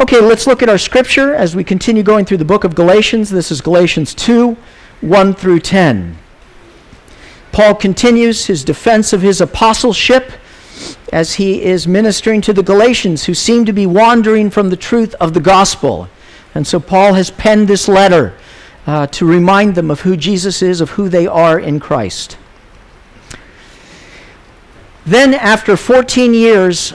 Okay, let's look at our scripture as we continue going through the book of Galatians. This is Galatians 2 1 through 10. Paul continues his defense of his apostleship as he is ministering to the Galatians who seem to be wandering from the truth of the gospel. And so Paul has penned this letter uh, to remind them of who Jesus is, of who they are in Christ. Then, after 14 years,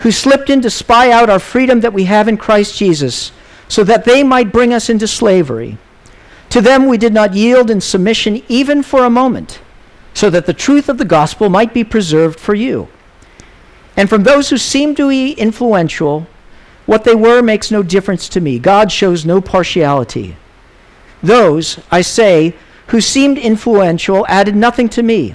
who slipped in to spy out our freedom that we have in Christ Jesus, so that they might bring us into slavery. To them we did not yield in submission even for a moment, so that the truth of the gospel might be preserved for you. And from those who seem to be influential, what they were makes no difference to me. God shows no partiality. Those, I say, who seemed influential added nothing to me.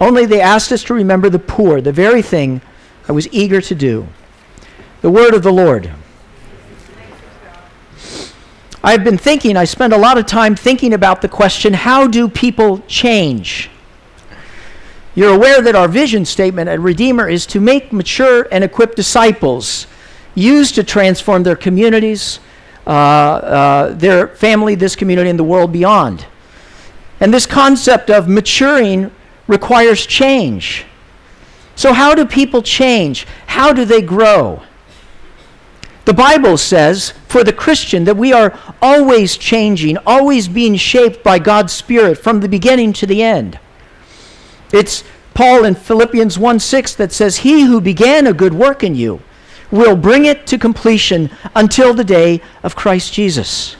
Only they asked us to remember the poor, the very thing I was eager to do. The word of the Lord. I've been thinking, I spent a lot of time thinking about the question how do people change? You're aware that our vision statement at Redeemer is to make mature and equipped disciples used to transform their communities, uh, uh, their family, this community, and the world beyond. And this concept of maturing requires change. So, how do people change? How do they grow? The Bible says for the Christian that we are always changing, always being shaped by God's Spirit from the beginning to the end. It's Paul in Philippians 1 6 that says, He who began a good work in you will bring it to completion until the day of Christ Jesus.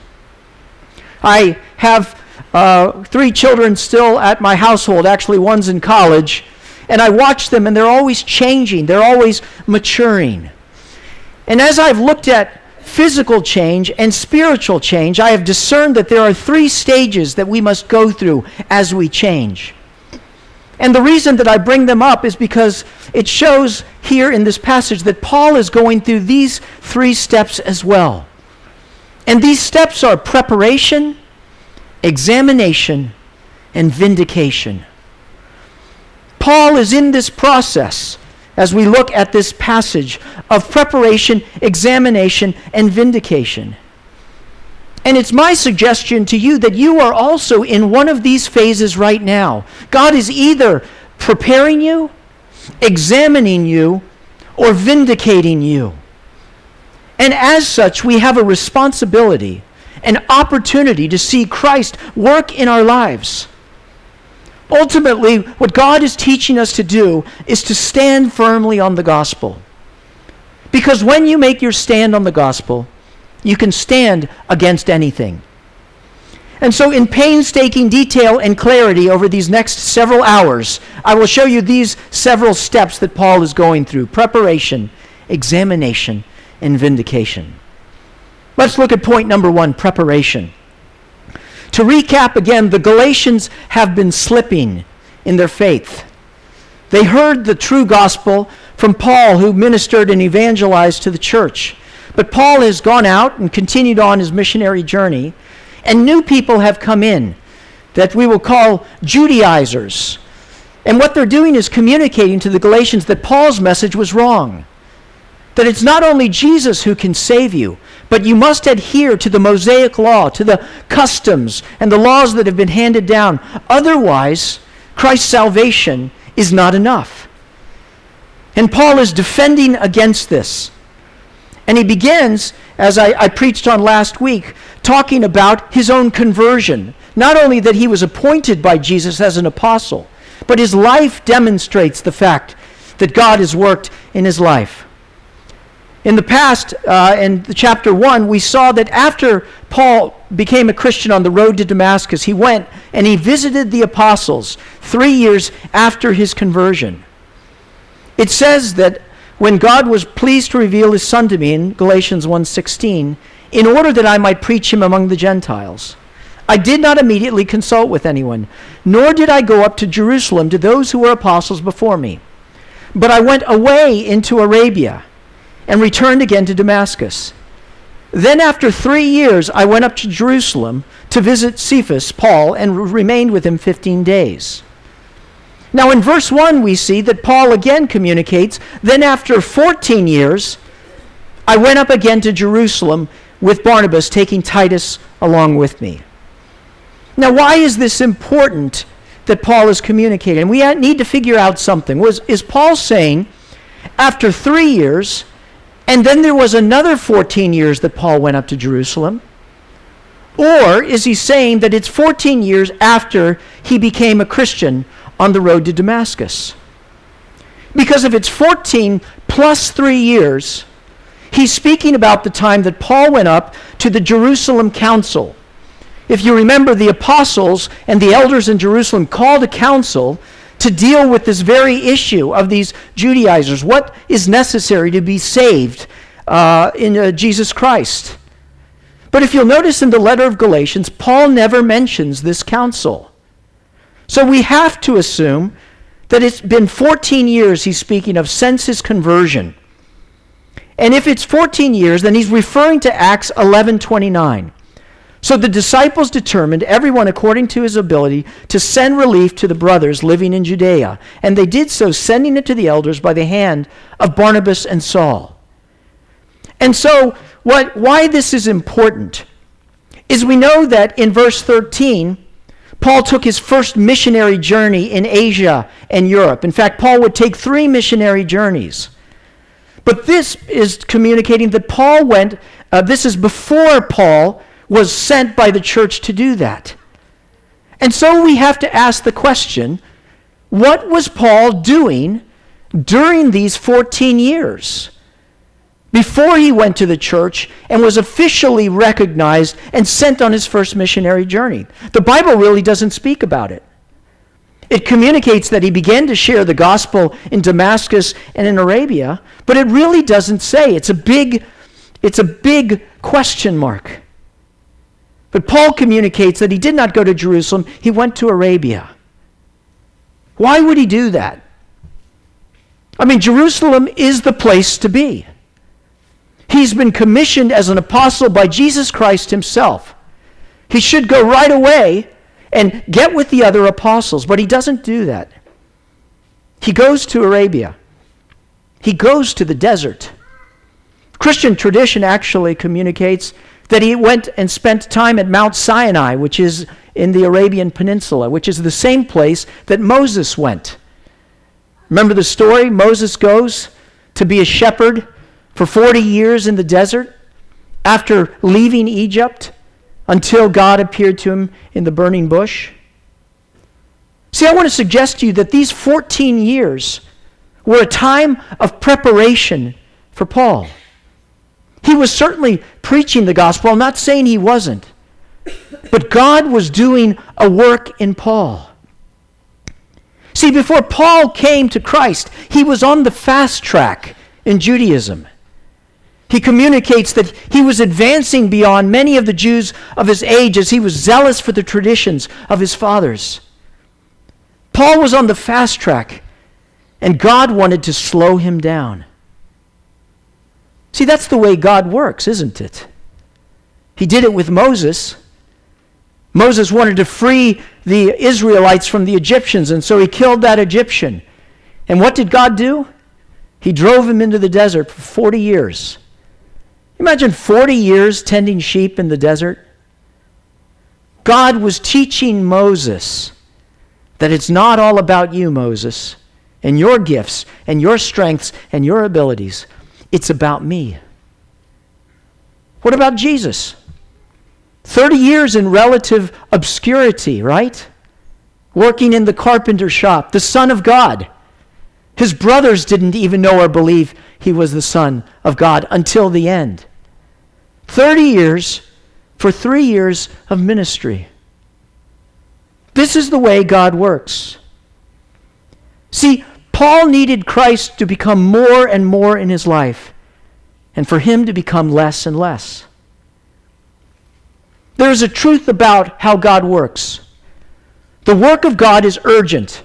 I have uh, three children still at my household. Actually, one's in college. And I watch them, and they're always changing, they're always maturing. And as I've looked at physical change and spiritual change, I have discerned that there are three stages that we must go through as we change. And the reason that I bring them up is because it shows here in this passage that Paul is going through these three steps as well. And these steps are preparation, examination, and vindication. Paul is in this process as we look at this passage of preparation, examination, and vindication. And it's my suggestion to you that you are also in one of these phases right now. God is either preparing you, examining you, or vindicating you. And as such, we have a responsibility an opportunity to see Christ work in our lives. Ultimately, what God is teaching us to do is to stand firmly on the gospel. Because when you make your stand on the gospel, you can stand against anything. And so, in painstaking detail and clarity over these next several hours, I will show you these several steps that Paul is going through preparation, examination, and vindication. Let's look at point number one preparation. To recap again, the Galatians have been slipping in their faith. They heard the true gospel from Paul, who ministered and evangelized to the church. But Paul has gone out and continued on his missionary journey, and new people have come in that we will call Judaizers. And what they're doing is communicating to the Galatians that Paul's message was wrong. That it's not only Jesus who can save you, but you must adhere to the Mosaic law, to the customs and the laws that have been handed down. Otherwise, Christ's salvation is not enough. And Paul is defending against this. And he begins as I, I preached on last week, talking about his own conversion. Not only that he was appointed by Jesus as an apostle, but his life demonstrates the fact that God has worked in his life. In the past, uh, in chapter 1, we saw that after Paul became a Christian on the road to Damascus, he went and he visited the apostles three years after his conversion. It says that when God was pleased to reveal his son to me in Galatians 1:16, in order that I might preach him among the Gentiles, I did not immediately consult with anyone, nor did I go up to Jerusalem to those who were apostles before me. But I went away into Arabia and returned again to Damascus. Then, after three years, I went up to Jerusalem to visit Cephas, Paul, and remained with him 15 days. Now, in verse 1, we see that Paul again communicates. Then, after 14 years, I went up again to Jerusalem with Barnabas, taking Titus along with me. Now, why is this important that Paul is communicating? We need to figure out something. Was, is Paul saying, after three years, and then there was another 14 years that Paul went up to Jerusalem? Or is he saying that it's 14 years after he became a Christian on the road to Damascus? Because if it's 14 plus three years, he's speaking about the time that Paul went up to the Jerusalem council. If you remember, the apostles and the elders in Jerusalem called a council to deal with this very issue of these Judaizers. What is necessary to be saved uh, in uh, Jesus Christ? But if you'll notice in the letter of Galatians, Paul never mentions this council. So we have to assume that it's been 14 years he's speaking of since his conversion. And if it's 14 years, then he's referring to Acts 11:29. So the disciples determined, everyone according to his ability, to send relief to the brothers living in Judea. And they did so, sending it to the elders by the hand of Barnabas and Saul. And so, what, why this is important is we know that in verse 13, Paul took his first missionary journey in Asia and Europe. In fact, Paul would take three missionary journeys. But this is communicating that Paul went, uh, this is before Paul was sent by the church to do that. And so we have to ask the question what was Paul doing during these 14 years? Before he went to the church and was officially recognized and sent on his first missionary journey. The Bible really doesn't speak about it. It communicates that he began to share the gospel in Damascus and in Arabia, but it really doesn't say. It's a big, it's a big question mark. But Paul communicates that he did not go to Jerusalem, he went to Arabia. Why would he do that? I mean, Jerusalem is the place to be. He's been commissioned as an apostle by Jesus Christ himself. He should go right away and get with the other apostles, but he doesn't do that. He goes to Arabia, he goes to the desert. Christian tradition actually communicates that he went and spent time at Mount Sinai, which is in the Arabian Peninsula, which is the same place that Moses went. Remember the story? Moses goes to be a shepherd for 40 years in the desert after leaving Egypt until God appeared to him in the burning bush. See, I want to suggest to you that these 14 years were a time of preparation for Paul. He was certainly preaching the gospel. I'm not saying he wasn't. But God was doing a work in Paul. See, before Paul came to Christ, he was on the fast track in Judaism. He communicates that he was advancing beyond many of the Jews of his age as he was zealous for the traditions of his fathers. Paul was on the fast track, and God wanted to slow him down. See, that's the way God works, isn't it? He did it with Moses. Moses wanted to free the Israelites from the Egyptians, and so he killed that Egyptian. And what did God do? He drove him into the desert for 40 years. Imagine 40 years tending sheep in the desert. God was teaching Moses that it's not all about you, Moses, and your gifts, and your strengths, and your abilities. It's about me. What about Jesus? 30 years in relative obscurity, right? Working in the carpenter shop, the Son of God. His brothers didn't even know or believe he was the Son of God until the end. 30 years for three years of ministry. This is the way God works. See, Paul needed Christ to become more and more in his life, and for him to become less and less. There is a truth about how God works. The work of God is urgent,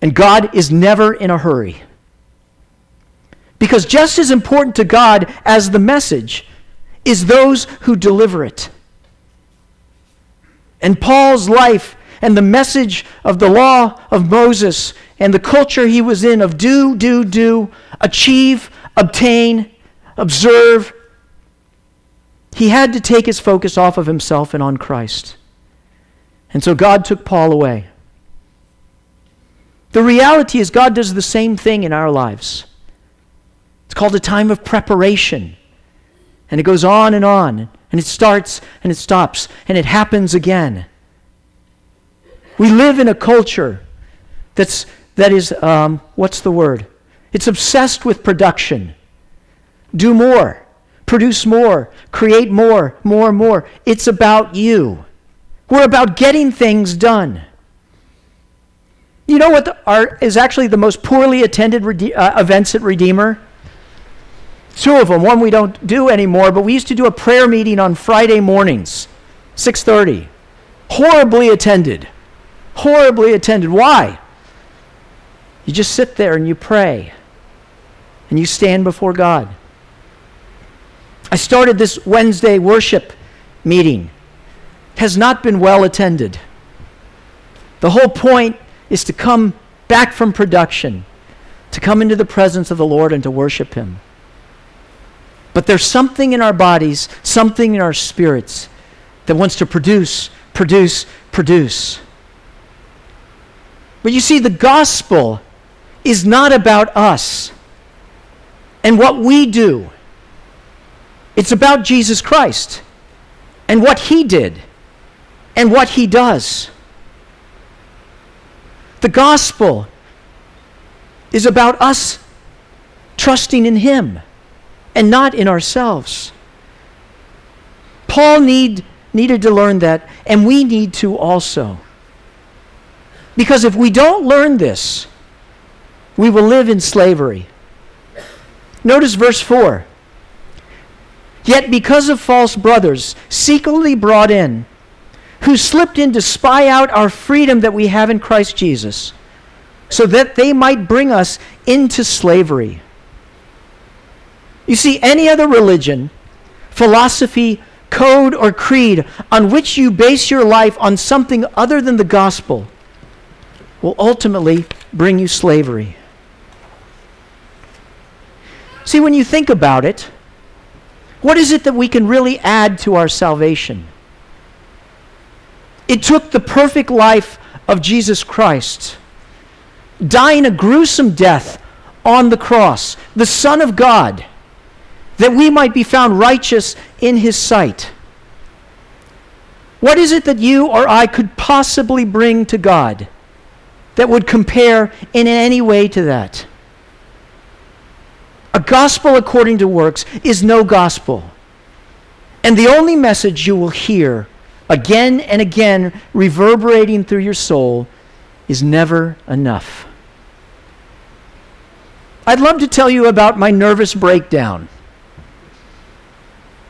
and God is never in a hurry. Because just as important to God as the message is those who deliver it. And Paul's life and the message of the law of Moses and the culture he was in of do, do, do, achieve, obtain, observe, he had to take his focus off of himself and on Christ. And so God took Paul away. The reality is, God does the same thing in our lives. It's called a time of preparation. And it goes on and on. And it starts and it stops. And it happens again. We live in a culture that's, that is, um, what's the word? It's obsessed with production. Do more, produce more, create more, more, more. It's about you. We're about getting things done. You know what the, are, is actually the most poorly attended Rede- uh, events at Redeemer? Two of them. One we don't do anymore, but we used to do a prayer meeting on Friday mornings, 6:30. Horribly attended. Horribly attended. Why? You just sit there and you pray. And you stand before God. I started this Wednesday worship meeting. It has not been well attended. The whole point is to come back from production, to come into the presence of the Lord and to worship Him. But there's something in our bodies, something in our spirits that wants to produce, produce, produce. But you see, the gospel is not about us and what we do. It's about Jesus Christ and what he did and what he does. The gospel is about us trusting in him and not in ourselves. Paul need, needed to learn that, and we need to also. Because if we don't learn this, we will live in slavery. Notice verse 4. Yet because of false brothers, secretly brought in, who slipped in to spy out our freedom that we have in Christ Jesus, so that they might bring us into slavery. You see, any other religion, philosophy, code, or creed on which you base your life on something other than the gospel will ultimately bring you slavery. See, when you think about it, what is it that we can really add to our salvation? It took the perfect life of Jesus Christ, dying a gruesome death on the cross, the Son of God that we might be found righteous in his sight. What is it that you or I could possibly bring to God that would compare in any way to that? A gospel according to works is no gospel. And the only message you will hear again and again reverberating through your soul is never enough. I'd love to tell you about my nervous breakdown.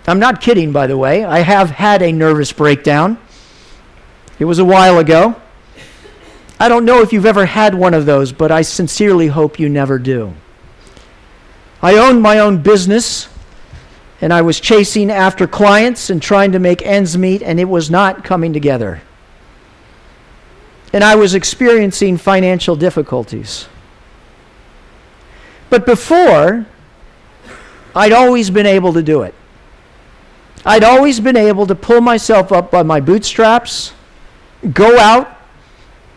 I'm not kidding, by the way. I have had a nervous breakdown. It was a while ago. I don't know if you've ever had one of those, but I sincerely hope you never do. I owned my own business, and I was chasing after clients and trying to make ends meet, and it was not coming together. And I was experiencing financial difficulties. But before, I'd always been able to do it. I'd always been able to pull myself up by my bootstraps, go out,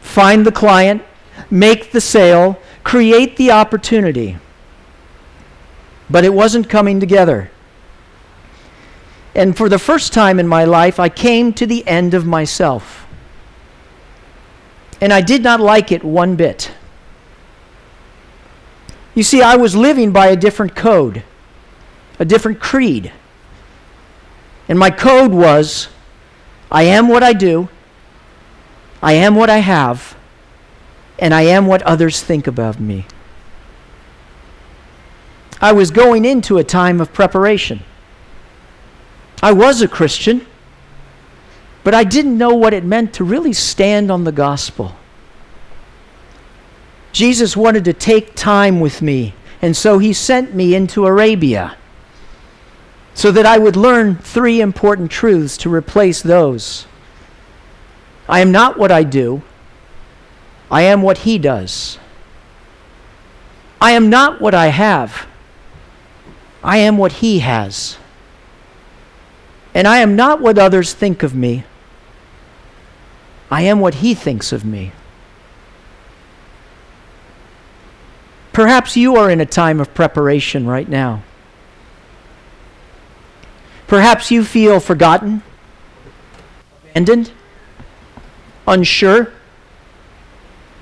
find the client, make the sale, create the opportunity. But it wasn't coming together. And for the first time in my life, I came to the end of myself. And I did not like it one bit. You see, I was living by a different code, a different creed. And my code was I am what I do, I am what I have, and I am what others think about me. I was going into a time of preparation. I was a Christian, but I didn't know what it meant to really stand on the gospel. Jesus wanted to take time with me, and so he sent me into Arabia so that I would learn three important truths to replace those. I am not what I do, I am what he does. I am not what I have, I am what he has. And I am not what others think of me. I am what he thinks of me. Perhaps you are in a time of preparation right now. Perhaps you feel forgotten, abandoned, unsure,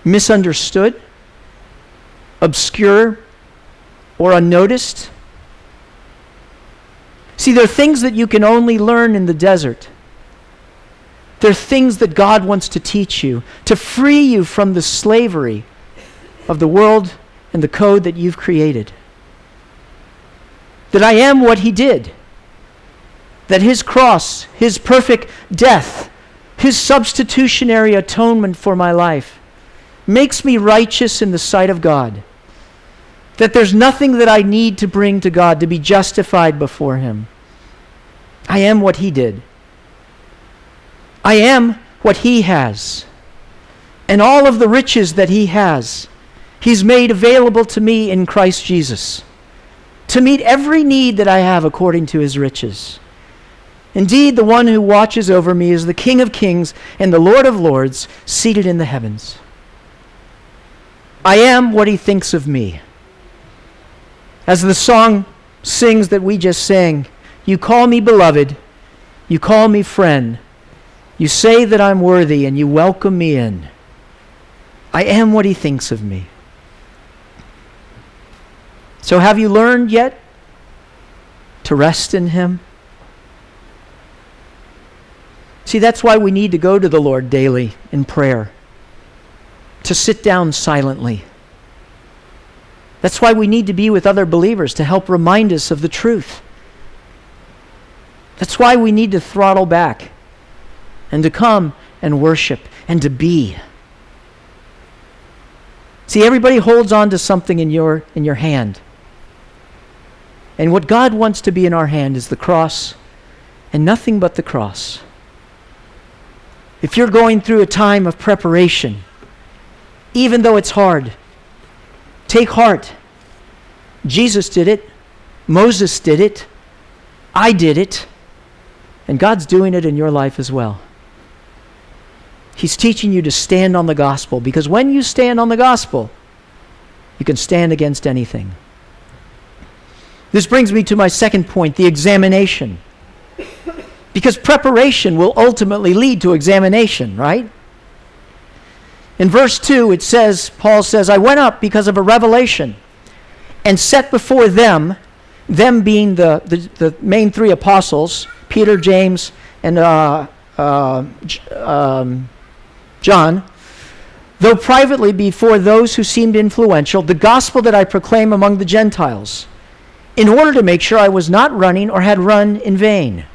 misunderstood, obscure, or unnoticed. See, there are things that you can only learn in the desert. There are things that God wants to teach you to free you from the slavery of the world and the code that you've created. That I am what He did. That His cross, His perfect death, His substitutionary atonement for my life makes me righteous in the sight of God that there's nothing that I need to bring to God to be justified before Him. I am what He did. I am what He has. And all of the riches that He has, He's made available to me in Christ Jesus to meet every need that I have according to His riches. Indeed, the one who watches over me is the King of kings and the Lord of lords, seated in the heavens. I am what He thinks of me. As the song sings that we just sang, you call me beloved, you call me friend, you say that I'm worthy, and you welcome me in. I am what he thinks of me. So, have you learned yet to rest in him? See, that's why we need to go to the Lord daily in prayer, to sit down silently that's why we need to be with other believers to help remind us of the truth. That's why we need to throttle back and to come and worship and to be. See, everybody holds on to something in your, in your hand. And what God wants to be in our hand is the cross and nothing but the cross. If you're going through a time of preparation, even though it's hard, Take heart. Jesus did it. Moses did it. I did it. And God's doing it in your life as well. He's teaching you to stand on the gospel because when you stand on the gospel, you can stand against anything. This brings me to my second point the examination. Because preparation will ultimately lead to examination, right? In verse 2, it says, Paul says, I went up because of a revelation and set before them, them being the, the, the main three apostles, Peter, James, and uh, uh, um, John, though privately before those who seemed influential, the gospel that I proclaim among the Gentiles, in order to make sure I was not running or had run in vain.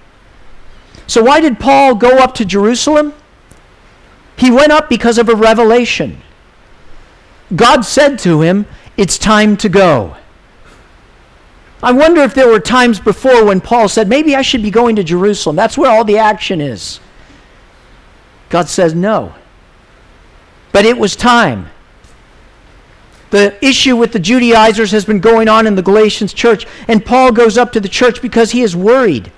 So, why did Paul go up to Jerusalem? He went up because of a revelation. God said to him, It's time to go. I wonder if there were times before when Paul said, Maybe I should be going to Jerusalem. That's where all the action is. God says, No. But it was time. The issue with the Judaizers has been going on in the Galatians church, and Paul goes up to the church because he is worried.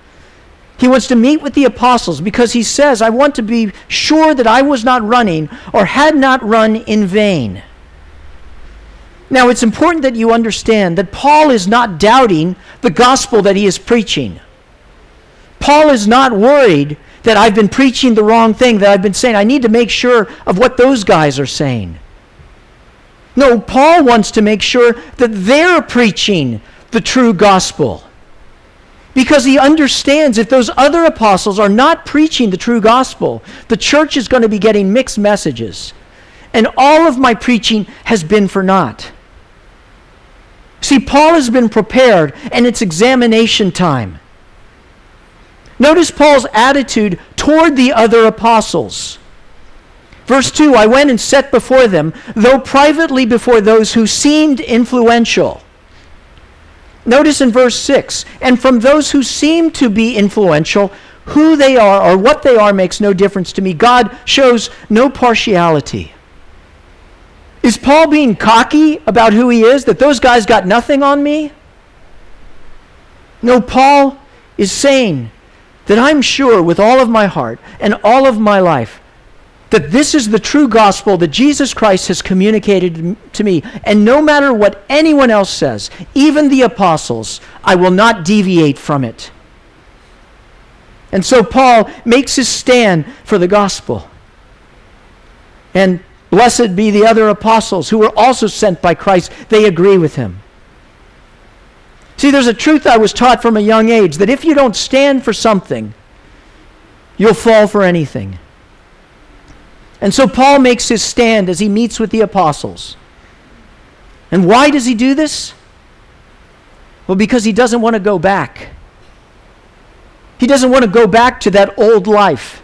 He wants to meet with the apostles because he says, I want to be sure that I was not running or had not run in vain. Now, it's important that you understand that Paul is not doubting the gospel that he is preaching. Paul is not worried that I've been preaching the wrong thing, that I've been saying. I need to make sure of what those guys are saying. No, Paul wants to make sure that they're preaching the true gospel. Because he understands if those other apostles are not preaching the true gospel, the church is going to be getting mixed messages. And all of my preaching has been for naught. See, Paul has been prepared, and it's examination time. Notice Paul's attitude toward the other apostles. Verse 2 I went and set before them, though privately before those who seemed influential. Notice in verse 6 and from those who seem to be influential, who they are or what they are makes no difference to me. God shows no partiality. Is Paul being cocky about who he is, that those guys got nothing on me? No, Paul is saying that I'm sure with all of my heart and all of my life that this is the true gospel that Jesus Christ has communicated to me. And no matter what anyone else says, even the apostles, I will not deviate from it. And so Paul makes his stand for the gospel. And blessed be the other apostles who were also sent by Christ. They agree with him. See, there's a truth I was taught from a young age that if you don't stand for something, you'll fall for anything. And so Paul makes his stand as he meets with the apostles. And why does he do this? Well, because he doesn't want to go back. He doesn't want to go back to that old life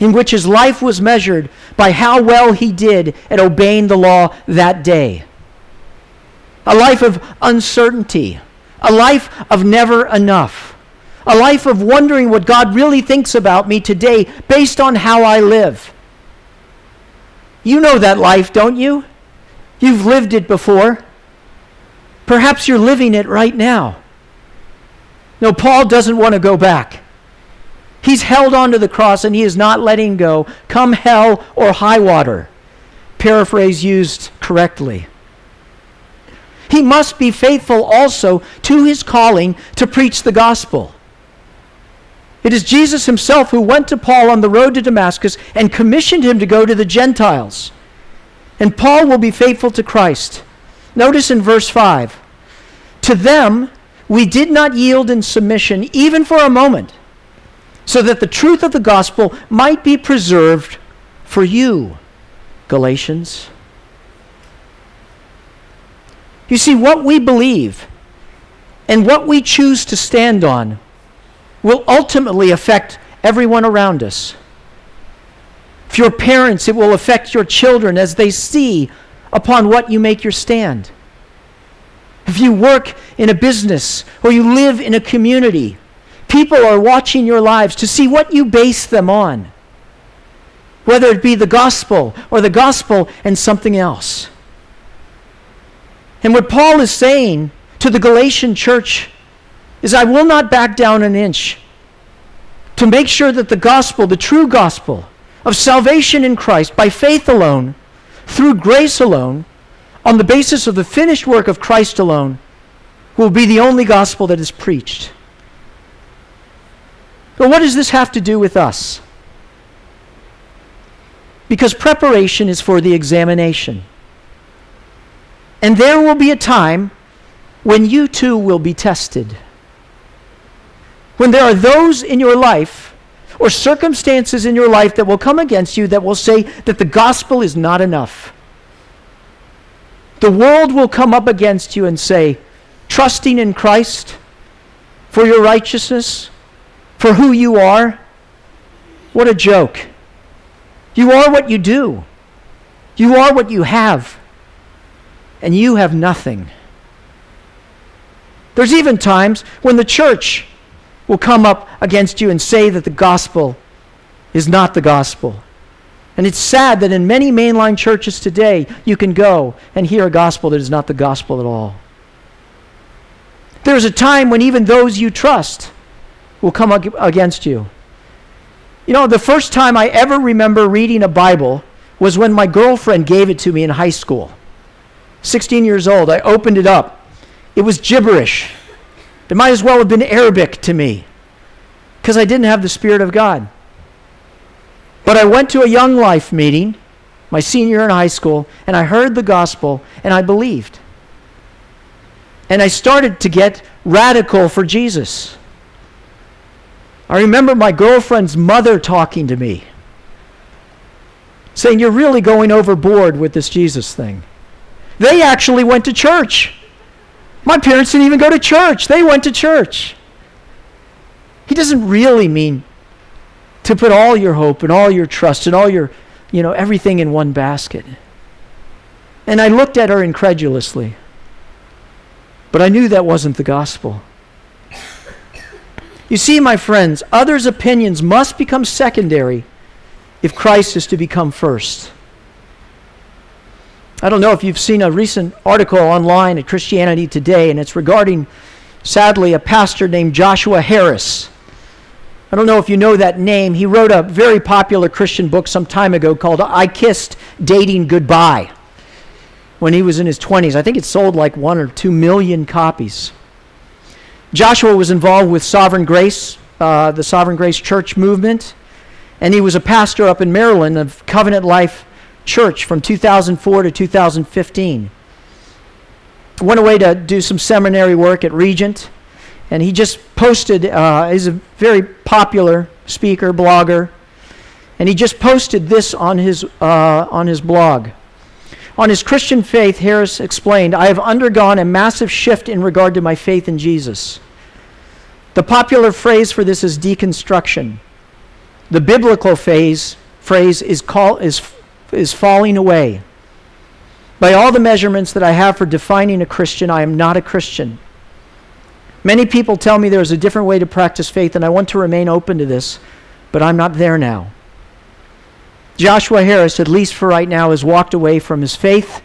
in which his life was measured by how well he did at obeying the law that day. A life of uncertainty, a life of never enough, a life of wondering what God really thinks about me today based on how I live. You know that life, don't you? You've lived it before. Perhaps you're living it right now. No, Paul doesn't want to go back. He's held onto the cross and he is not letting go, come hell or high water. Paraphrase used correctly. He must be faithful also to his calling to preach the gospel. It is Jesus himself who went to Paul on the road to Damascus and commissioned him to go to the Gentiles. And Paul will be faithful to Christ. Notice in verse 5 To them we did not yield in submission, even for a moment, so that the truth of the gospel might be preserved for you, Galatians. You see, what we believe and what we choose to stand on will ultimately affect everyone around us. If you're parents, it will affect your children as they see upon what you make your stand. If you work in a business or you live in a community, people are watching your lives to see what you base them on, whether it be the gospel or the gospel and something else. And what Paul is saying to the Galatian church is I will not back down an inch to make sure that the gospel, the true gospel of salvation in Christ by faith alone, through grace alone, on the basis of the finished work of Christ alone, will be the only gospel that is preached. But what does this have to do with us? Because preparation is for the examination. And there will be a time when you too will be tested. When there are those in your life or circumstances in your life that will come against you that will say that the gospel is not enough. The world will come up against you and say, trusting in Christ for your righteousness, for who you are, what a joke. You are what you do. You are what you have. And you have nothing. There's even times when the church will come up against you and say that the gospel is not the gospel. And it's sad that in many mainline churches today, you can go and hear a gospel that is not the gospel at all. There's a time when even those you trust will come up against you. You know, the first time I ever remember reading a Bible was when my girlfriend gave it to me in high school. 16 years old, I opened it up. It was gibberish. It might as well have been Arabic to me. because I didn't have the Spirit of God. But I went to a young life meeting, my senior in high school, and I heard the gospel and I believed. And I started to get radical for Jesus. I remember my girlfriend's mother talking to me, saying, You're really going overboard with this Jesus thing. They actually went to church. My parents didn't even go to church, they went to church. He doesn't really mean to put all your hope and all your trust and all your, you know, everything in one basket. And I looked at her incredulously. But I knew that wasn't the gospel. You see, my friends, others' opinions must become secondary if Christ is to become first. I don't know if you've seen a recent article online at Christianity Today, and it's regarding, sadly, a pastor named Joshua Harris. I don't know if you know that name. He wrote a very popular Christian book some time ago called I Kissed Dating Goodbye when he was in his 20s. I think it sold like one or two million copies. Joshua was involved with Sovereign Grace, uh, the Sovereign Grace Church movement, and he was a pastor up in Maryland of Covenant Life Church from 2004 to 2015. Went away to do some seminary work at Regent, and he just posted, uh, he's a very popular speaker, blogger, and he just posted this on his, uh, on his blog. On his Christian faith, Harris explained, I have undergone a massive shift in regard to my faith in Jesus. The popular phrase for this is deconstruction. The biblical phase, phrase is, call, is, is falling away. By all the measurements that I have for defining a Christian, I am not a Christian. Many people tell me there's a different way to practice faith, and I want to remain open to this, but I'm not there now. Joshua Harris, at least for right now, has walked away from his faith,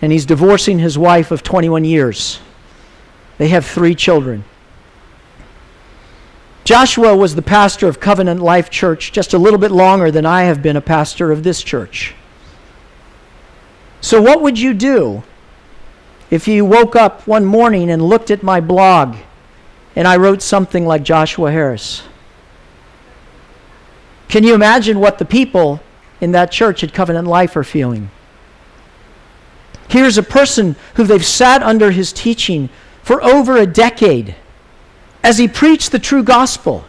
and he's divorcing his wife of 21 years. They have three children. Joshua was the pastor of Covenant Life Church just a little bit longer than I have been a pastor of this church. So, what would you do if you woke up one morning and looked at my blog and I wrote something like Joshua Harris? Can you imagine what the people in that church at Covenant Life are feeling? Here's a person who they've sat under his teaching for over a decade as he preached the true gospel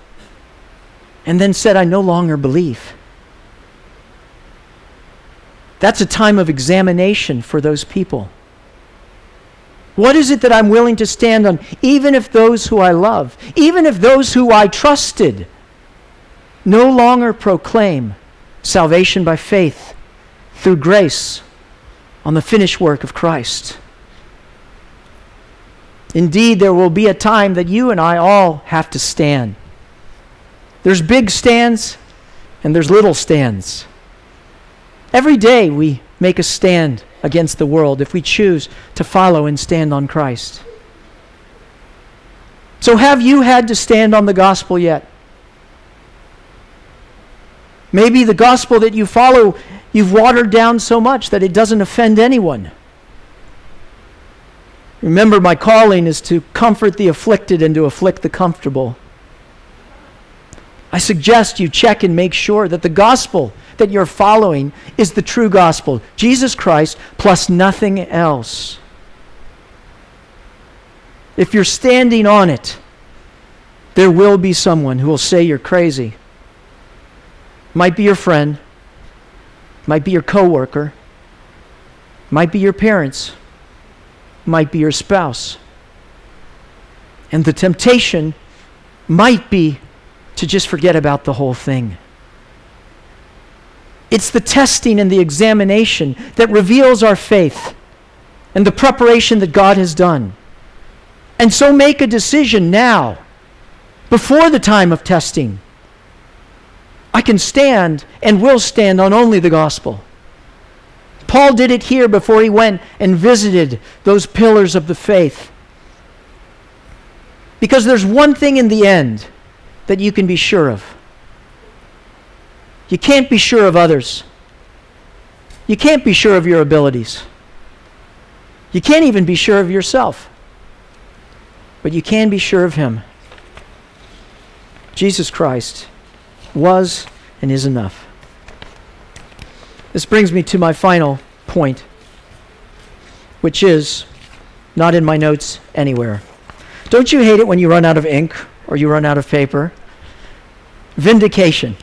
and then said, I no longer believe. That's a time of examination for those people. What is it that I'm willing to stand on, even if those who I love, even if those who I trusted, no longer proclaim salvation by faith through grace on the finished work of Christ? Indeed, there will be a time that you and I all have to stand. There's big stands and there's little stands. Every day we make a stand against the world if we choose to follow and stand on Christ. So, have you had to stand on the gospel yet? Maybe the gospel that you follow, you've watered down so much that it doesn't offend anyone. Remember, my calling is to comfort the afflicted and to afflict the comfortable. I suggest you check and make sure that the gospel that you're following is the true gospel Jesus Christ plus nothing else. If you're standing on it, there will be someone who will say you're crazy. Might be your friend, might be your coworker, might be your parents might be your spouse. And the temptation might be to just forget about the whole thing. It's the testing and the examination that reveals our faith and the preparation that God has done. And so make a decision now, before the time of testing. I can stand and will stand on only the gospel. Paul did it here before he went and visited those pillars of the faith. Because there's one thing in the end that you can be sure of. You can't be sure of others. You can't be sure of your abilities. You can't even be sure of yourself. But you can be sure of Him. Jesus Christ was and is enough. This brings me to my final point, which is not in my notes anywhere. Don't you hate it when you run out of ink or you run out of paper? Vindication.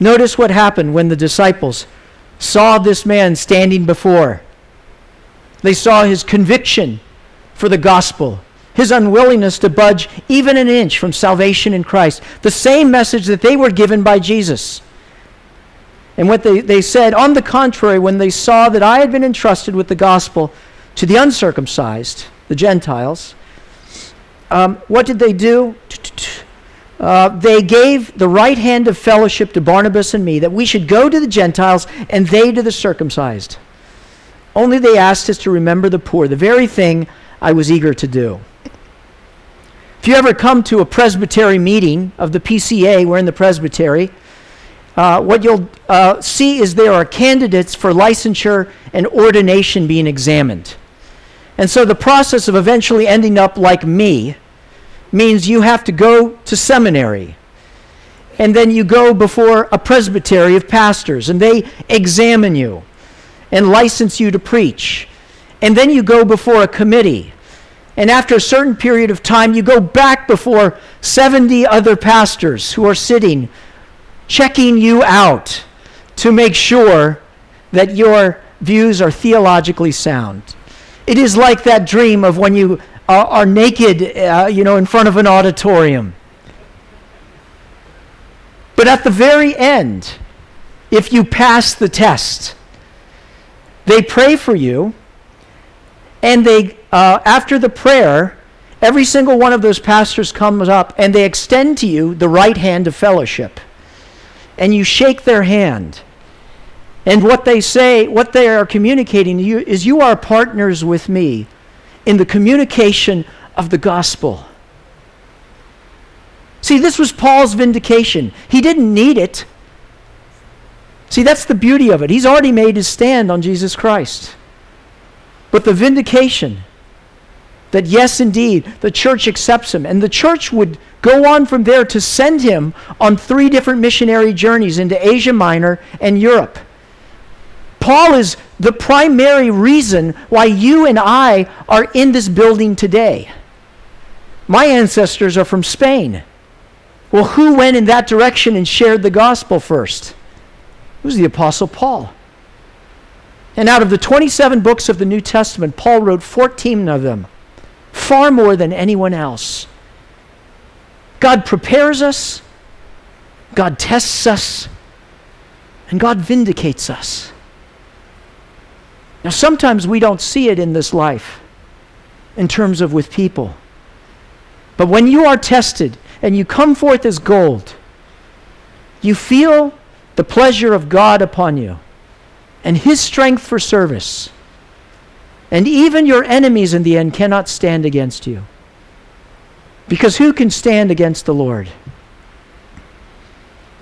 Notice what happened when the disciples saw this man standing before. They saw his conviction for the gospel, his unwillingness to budge even an inch from salvation in Christ, the same message that they were given by Jesus. And what they, they said, on the contrary, when they saw that I had been entrusted with the gospel to the uncircumcised, the Gentiles, um, what did they do? Uh, they gave the right hand of fellowship to Barnabas and me that we should go to the Gentiles and they to the circumcised. Only they asked us to remember the poor, the very thing I was eager to do. If you ever come to a presbytery meeting of the PCA, we're in the presbytery, uh, what you'll uh, see is there are candidates for licensure and ordination being examined. And so the process of eventually ending up like me means you have to go to seminary. And then you go before a presbytery of pastors, and they examine you and license you to preach. And then you go before a committee. And after a certain period of time, you go back before 70 other pastors who are sitting, checking you out to make sure that your views are theologically sound. It is like that dream of when you are, are naked, uh, you know, in front of an auditorium. But at the very end, if you pass the test, they pray for you, and they, uh, after the prayer, every single one of those pastors comes up and they extend to you the right hand of fellowship. And you shake their hand. And what they say, what they are communicating to you is you are partners with me in the communication of the gospel. See, this was Paul's vindication. He didn't need it. See, that's the beauty of it. He's already made his stand on Jesus Christ. But the vindication that, yes, indeed, the church accepts him, and the church would go on from there to send him on three different missionary journeys into Asia Minor and Europe. Paul is the primary reason why you and I are in this building today. My ancestors are from Spain. Well, who went in that direction and shared the gospel first? It was the Apostle Paul. And out of the 27 books of the New Testament, Paul wrote 14 of them, far more than anyone else. God prepares us, God tests us, and God vindicates us. Now, sometimes we don't see it in this life in terms of with people. But when you are tested and you come forth as gold, you feel the pleasure of God upon you and His strength for service. And even your enemies in the end cannot stand against you. Because who can stand against the Lord?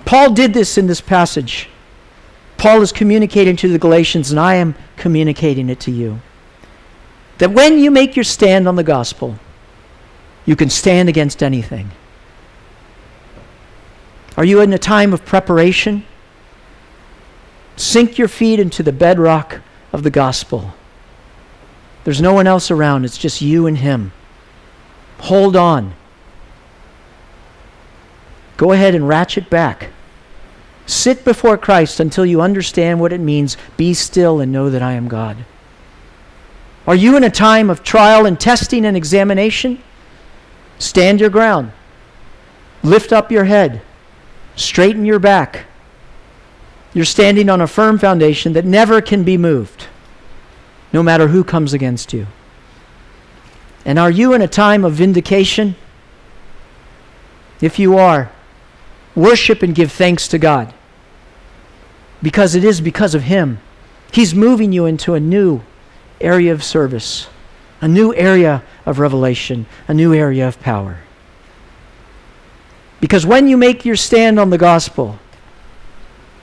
Paul did this in this passage. Paul is communicating to the Galatians, and I am communicating it to you. That when you make your stand on the gospel, you can stand against anything. Are you in a time of preparation? Sink your feet into the bedrock of the gospel. There's no one else around, it's just you and Him. Hold on. Go ahead and ratchet back. Sit before Christ until you understand what it means. Be still and know that I am God. Are you in a time of trial and testing and examination? Stand your ground. Lift up your head. Straighten your back. You're standing on a firm foundation that never can be moved, no matter who comes against you. And are you in a time of vindication? If you are, worship and give thanks to God because it is because of Him. He's moving you into a new area of service, a new area of revelation, a new area of power. Because when you make your stand on the gospel,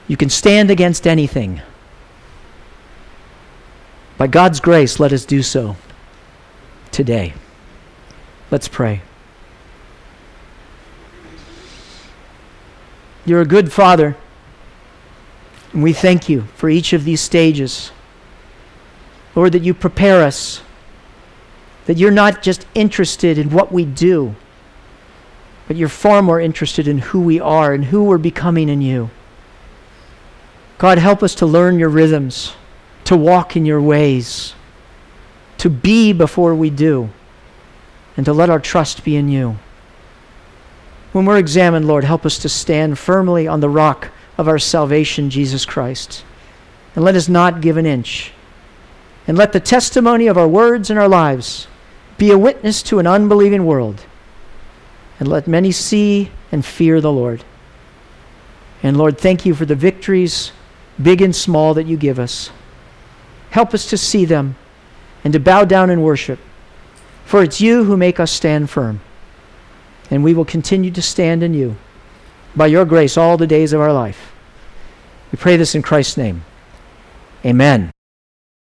you can stand against anything. By God's grace, let us do so today. Let's pray. You're a good Father. And we thank you for each of these stages. Lord, that you prepare us, that you're not just interested in what we do, but you're far more interested in who we are and who we're becoming in you. God, help us to learn your rhythms, to walk in your ways, to be before we do, and to let our trust be in you. When we're examined, Lord, help us to stand firmly on the rock of our salvation, Jesus Christ. And let us not give an inch. And let the testimony of our words and our lives be a witness to an unbelieving world. And let many see and fear the Lord. And Lord, thank you for the victories, big and small, that you give us. Help us to see them and to bow down and worship. For it's you who make us stand firm. And we will continue to stand in you by your grace all the days of our life. We pray this in Christ's name. Amen.